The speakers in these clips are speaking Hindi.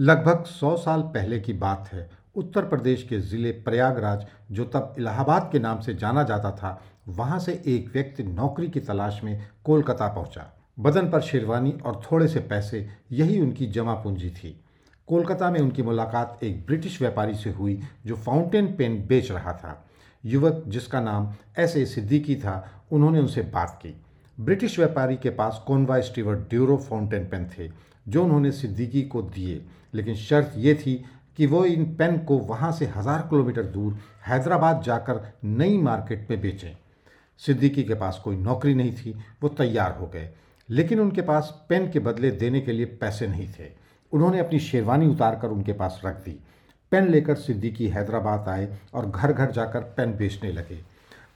लगभग सौ साल पहले की बात है। उत्तर प्रदेश के ज़िले प्रयागराज, जो तब इलाहाबाद के नाम से जाना जाता था, वहाँ से एक व्यक्ति नौकरी की तलाश में कोलकाता पहुँचा। बदन पर शेरवानी और थोड़े से पैसे, यही उनकी जमा पूंजी थी। कोलकाता में उनकी मुलाकात एक ब्रिटिश व्यापारी से हुई, जो फाउंटेन पेन बेच रहा था। युवक, जिसका नाम एस ए सिद्दीकी था, उन्होंने उनसे बात की। ब्रिटिश व्यापारी के पास Conway Stewart Duro fountain pen थे। जो उन्होंने सिद्दीकी को दिए। लेकिन शर्त ये थी कि वो इन पेन को वहाँ से हज़ार किलोमीटर दूर हैदराबाद जाकर नई मार्केट में बेचें। सिद्दीकी के पास कोई नौकरी नहीं थी, वो तैयार हो गए। लेकिन उनके पास पेन के बदले देने के लिए पैसे नहीं थे। उन्होंने अपनी शेरवानी उतार कर उनके पास रख दी। पेन लेकर सिद्दीकी हैदराबाद आए और घर घर जाकर पेन बेचने लगे।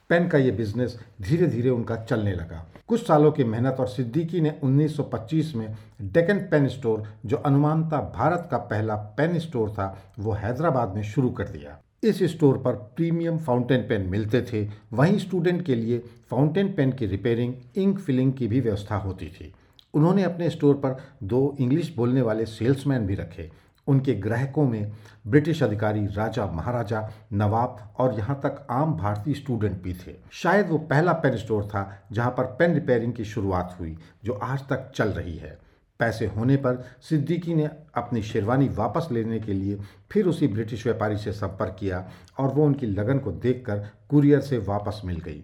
पेन का ये बिज़नेस धीरे धीरे उनका चलने लगा। कुछ सालों की मेहनत और सिद्दीकी ने 1925 में डेकन पेन स्टोर, जो अनुमानता भारत का पहला पेन स्टोर था, वो हैदराबाद में शुरू कर दिया। इस स्टोर पर प्रीमियम फाउंटेन पेन मिलते थे। वहीं स्टूडेंट के लिए फाउंटेन पेन की रिपेयरिंग, इंक फिलिंग की भी व्यवस्था होती थी। उन्होंने अपने स्टोर पर दो इंग्लिश बोलने वाले सेल्समैन भी रखे। उनके ग्राहकों में ब्रिटिश अधिकारी, राजा, महाराजा, नवाब और यहाँ तक आम भारतीय स्टूडेंट भी थे। शायद वो पहला पेन स्टोर था जहाँ पर पेन रिपेयरिंग की शुरुआत हुई, जो आज तक चल रही है। पैसे होने पर सिद्दीकी ने अपनी शेरवानी वापस लेने के लिए फिर उसी ब्रिटिश व्यापारी से संपर्क किया और वो उनकी लगन को देखकर कुरियर से वापस मिल गई।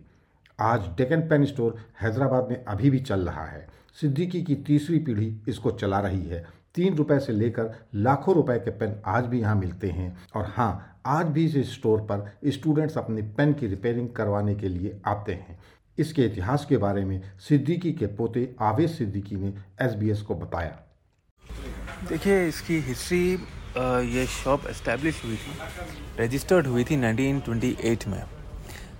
आज डेकन पेन स्टोर हैदराबाद में अभी भी चल रहा है। सिद्दीकी की तीसरी पीढ़ी इसको चला रही है। तीन रुपए से लेकर लाखों रुपए के पेन आज भी यहाँ मिलते हैं। और हाँ आज भी इस स्टोर पर स्टूडेंट्स अपने पेन की रिपेयरिंग करवाने के लिए आते हैं। इसके इतिहास के बारे में सिद्दीकी के पोते आवेश सिद्दीकी ने एसबीएस को बताया। देखिए, इसकी हिस्ट्री ये शॉप इस्टेब्लिश हुई थी, रजिस्टर्ड हुई थी 1928 में।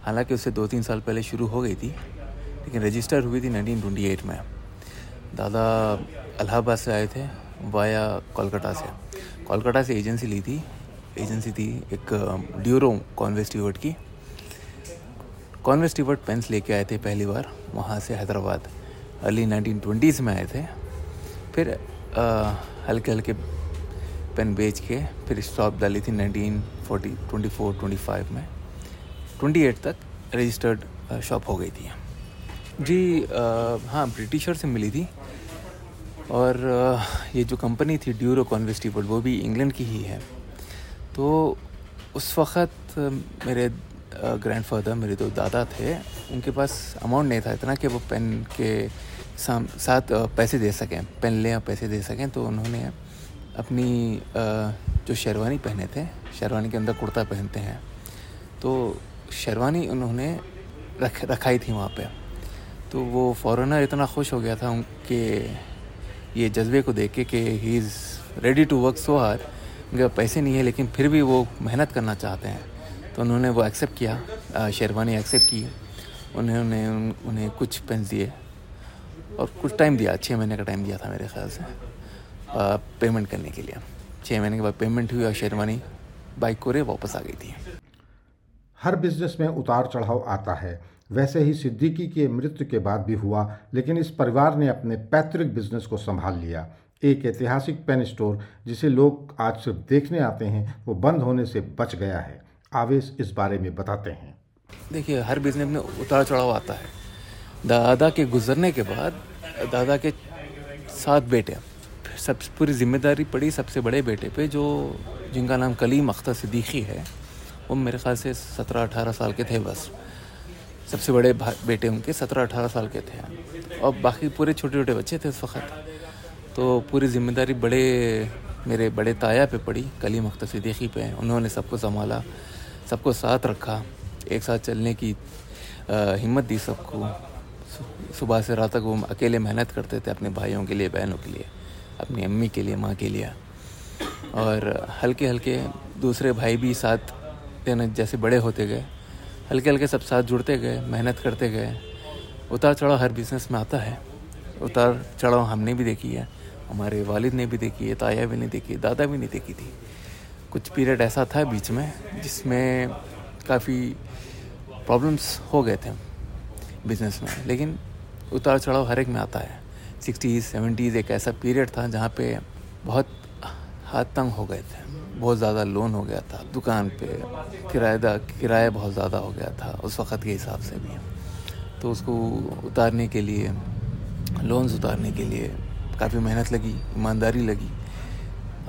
हालाँकि उससे दो तीन साल पहले शुरू हो गई थी, लेकिन रजिस्टर्ड हुई थी 1928 में। दादा अलाहाबाद से आए थे वाया कोलकाता से कोलकाता से एजेंसी ली थी एजेंसी थी एक ड्यूरो कॉन्वेस्टिवर्ट की कॉन्वेस्टिवर्ट पेंस लेके आए थे पहली बार वहाँ से हैदराबाद अर्ली नाइनटीन ट्वेंटीज़ में आए थे फिर हल्के हल्के पेन बेच के फिर स्टॉप डाली थी nineteen forty twenty four twenty five में ट्वेंटी एट तक रजिस्टर्ड शॉप हो गई थी जी आ, हाँ ब्रिटिशर से मिली थी और ये जो कंपनी थी ड्यूरो कॉन्वेस्टिबल, वो भी इंग्लैंड की ही है। तो उस वक़्त मेरे ग्रैंडफादर मेरे दो दादा थे, उनके पास अमाउंट नहीं था इतना कि वो पेन के साथ पैसे दे सकें पेन लें या पैसे दे सकें तो उन्होंने अपनी जो शेरवानी पहने थे, शेरवानी के अंदर कुर्ता पहनते हैं तो शेरवानी उन्होंने रख, रखाई थी वहाँ पे। तो वो फॉरेनर इतना खुश हो गया था उनके ये जज्बे को देख के कि he is ready to work so hard उनके पैसे नहीं है लेकिन फिर भी वो मेहनत करना चाहते हैं। तो उन्होंने वो एक्सेप्ट किया शेरवानी एक्सेप्ट की उन्होंने उन, उन्हें कुछ पेंस दिए और कुछ टाइम दिया छः महीने का टाइम दिया था मेरे ख्याल से पेमेंट करने के लिए। छः महीने के बाद पेमेंट हुई और शेरवानी बाइक को रे वापस आ गई थी। हर बिज़नेस में उतार चढ़ाव आता है। वैसे ही सिद्दीकी के मृत्यु के बाद भी हुआ, लेकिन इस परिवार ने अपने पैतृक बिज़नेस को संभाल लिया। एक ऐतिहासिक पेन स्टोर, जिसे लोग आज सिर्फ़ देखने आते हैं, वो बंद होने से बच गया है। आवेश इस बारे में बताते हैं। देखिए, हर बिज़नेस में उतार चढ़ाव आता है। दादा के गुजरने के बाद, दादा के सात बेटे, सब, पूरी ज़िम्मेदारी पड़ी सबसे बड़े बेटे पे, जो, जिनका नाम कलीम अख्तर सिद्दीकी है, वो मेरे ख्याल से सत्रह अठारह साल के थे बस। सबसे बड़े बेटे उनके सत्रह अठारह साल के थे। और बाकी पूरे छोटे छोटे बच्चे थे उस वक्त। तो पूरी ज़िम्मेदारी बड़े, मेरे बड़े ताया पे पड़ी, कलीम अख्तर सिद्दीकी पे। उन्होंने सबको संभाला, सबको साथ रखा, एक साथ चलने की हिम्मत दी सबको। सुबह से रात तक वो अकेले मेहनत करते थे अपने भाइयों के लिए, बहनों के लिए, अपनी अम्मी के लिए, माँ के लिए। और हल्के हल्के दूसरे भाई भी साथ जैसे बड़े होते गए। हल्के हल्के सब साथ जुड़ते गए, मेहनत करते गए। उतार चढ़ाव हर बिज़नेस में आता है। उतार चढ़ाव हमने भी देखी है, हमारे वालिद ने भी देखी है, ताया भी नहीं देखी, दादा भी नहीं देखी थी। कुछ पीरियड ऐसा था बीच में, जिसमें काफ़ी प्रॉब्लम्स हो गए थे बिज़नेस में। लेकिन उतार चढ़ाव हर एक में आता है। सिक्सटीज़ सेवेंटीज़ एक ऐसा पीरियड था जहाँ पे बहुत हाथ तंग हो गए थे। बहुत ज़्यादा लोन हो गया था, दुकान पे किराएदार किराया बहुत ज़्यादा हो गया था, उस वक़्त के हिसाब से भी। तो उसको उतारने के लिए लोन्स उतारने के लिए काफ़ी मेहनत लगी, ईमानदारी लगी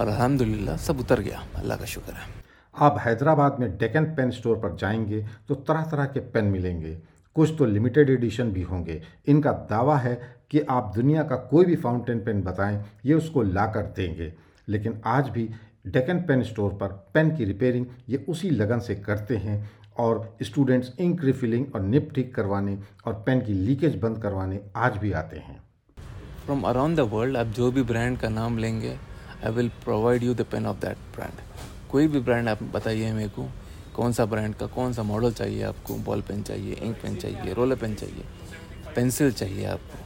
और अलहमदिल्ला सब उतर गया। अल्लाह का शुक्र है। आप हैदराबाद में डेकन पेन स्टोर पर जाएँगे तो तरह तरह के पेन मिलेंगे। कुछ तो लिमिटेड एडिशन भी होंगे। इनका दावा है कि आप दुनिया का कोई भी फाउंटेन पेन बताएँ, ये उसको ला कर देंगे। लेकिन आज भी डेकन पेन स्टोर पर पेन की रिपेयरिंग ये उसी लगन से करते हैं और स्टूडेंट्स इंक रिफिलिंग और निप ठीक करवाने और पेन की लीकेज बंद करवाने आज भी आते हैं। फ्रॉम अराउंड द वर्ल्ड आप जो भी ब्रांड का नाम लेंगे I will provide you the pen of that brand कोई भी ब्रांड आप बताइए मेरे को, कौन सा ब्रांड का, कौन सा मॉडल चाहिए आपको बॉल पेन चाहिए इंक पेन चाहिए रोलर पेन चाहिए पेंसिल चाहिए आपको।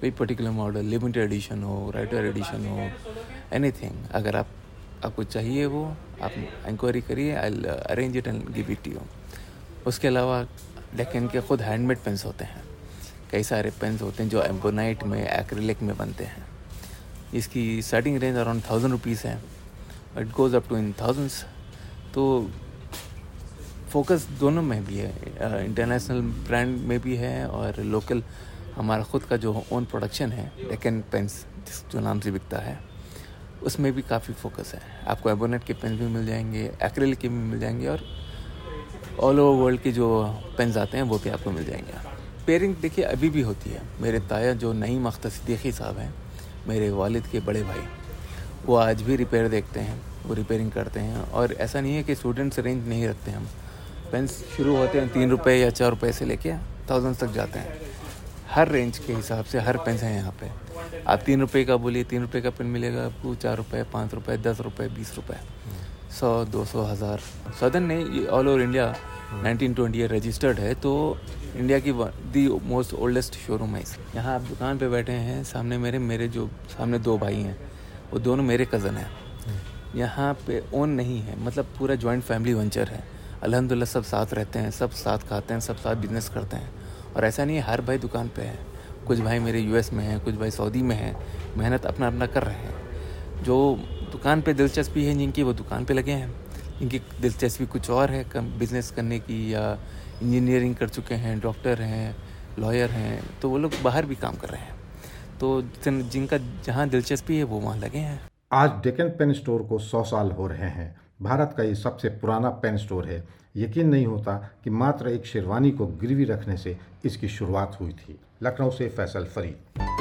कोई पर्टिकुलर मॉडल लिमिटेड एडिशन हो राइटर एडिशन हो एनीथिंग अगर आप आपको चाहिए वो, आप इंक्वायरी करिए I arrange it and give it you उसके अलावा डेकन के खुद हैंडमेड पेंस होते हैं। कई सारे पेंस होते हैं जो एम्बोनाइट में एक्रिलिक में बनते हैं। इसकी starting range around thousand rupees है। It goes up to in thousands तो फोकस दोनों में भी है। इंटरनेशनल ब्रांड में भी है और लोकल हमारा ख़ुद का जो ओन प्रोडक्शन है डेकन पेंस जो नाम से बिकता है। उसमें भी काफ़ी फोकस है। आपको एबोनेट के पेन भी मिल जाएँगे एक्रेल के भी मिल जाएँगे और ऑल ओवर वर्ल्ड के जो पेन्स आते हैं, वो भी आपको मिल जाएँगे। पेयरिंग देखिए, अभी भी होती है। मेरे ताया जो नई मख्त सिद्दीकी साहब हैं, मेरे वालिद के बड़े भाई, वो आज भी रिपेयर देखते हैं, वो रिपेयरिंग करते हैं और ऐसा नहीं है कि स्टूडेंट्स रेंज नहीं रखते हम। पेन्स शुरू होते हैं तीन रुपये या चार रुपये से लेके थाउज़ेंड तक जाते हैं। हर रेंज के हिसाब से हर पेंस हैं यहाँ पे। आप तीन रुपये का बोलिए, तीन रुपये का पेन मिलेगा आपको, चार रुपये पाँच रुपये दस रुपये बीस रुपये सौ, दो सौ, हज़ार। सदन ने all over India nineteen twenty registered है तो इंडिया की दी मोस्ट ओल्डेस्ट शोरूम है यहाँ आप दुकान पे बैठे हैं, सामने मेरे मेरे जो, सामने दो भाई हैं, वो दोनों मेरे कज़न हैं। यहाँ पे ओन नहीं है मतलब पूरा जॉइंट फैमिली वेंचर है। अलहमदिल्ला सब साथ रहते हैं, सब साथ खाते हैं, सब साथ बिज़नेस करते हैं। और ऐसा नहीं है, हर भाई दुकान पे है। कुछ भाई मेरे यूएस में हैं, कुछ भाई सऊदी में हैं, मेहनत अपना अपना कर रहे हैं। जो दुकान पे दिलचस्पी है, जिनकी वो दुकान पे लगे हैं। इनकी दिलचस्पी कुछ और है, कम बिज़नेस करने की या इंजीनियरिंग कर चुके हैं डॉक्टर हैं लॉयर हैं तो वो लोग बाहर भी काम कर रहे हैं। तो जिनका जहाँ दिलचस्पी है, वो वहाँ लगे हैं। आज डेकन पेन स्टोर को सौ साल हो रहे हैं। भारत का ये सबसे पुराना पेन स्टोर है। यकीन नहीं होता कि मात्र एक शेरवानी को गिरवी रखने से इसकी शुरुआत हुई थी। लखनऊ से फैसल फरीद।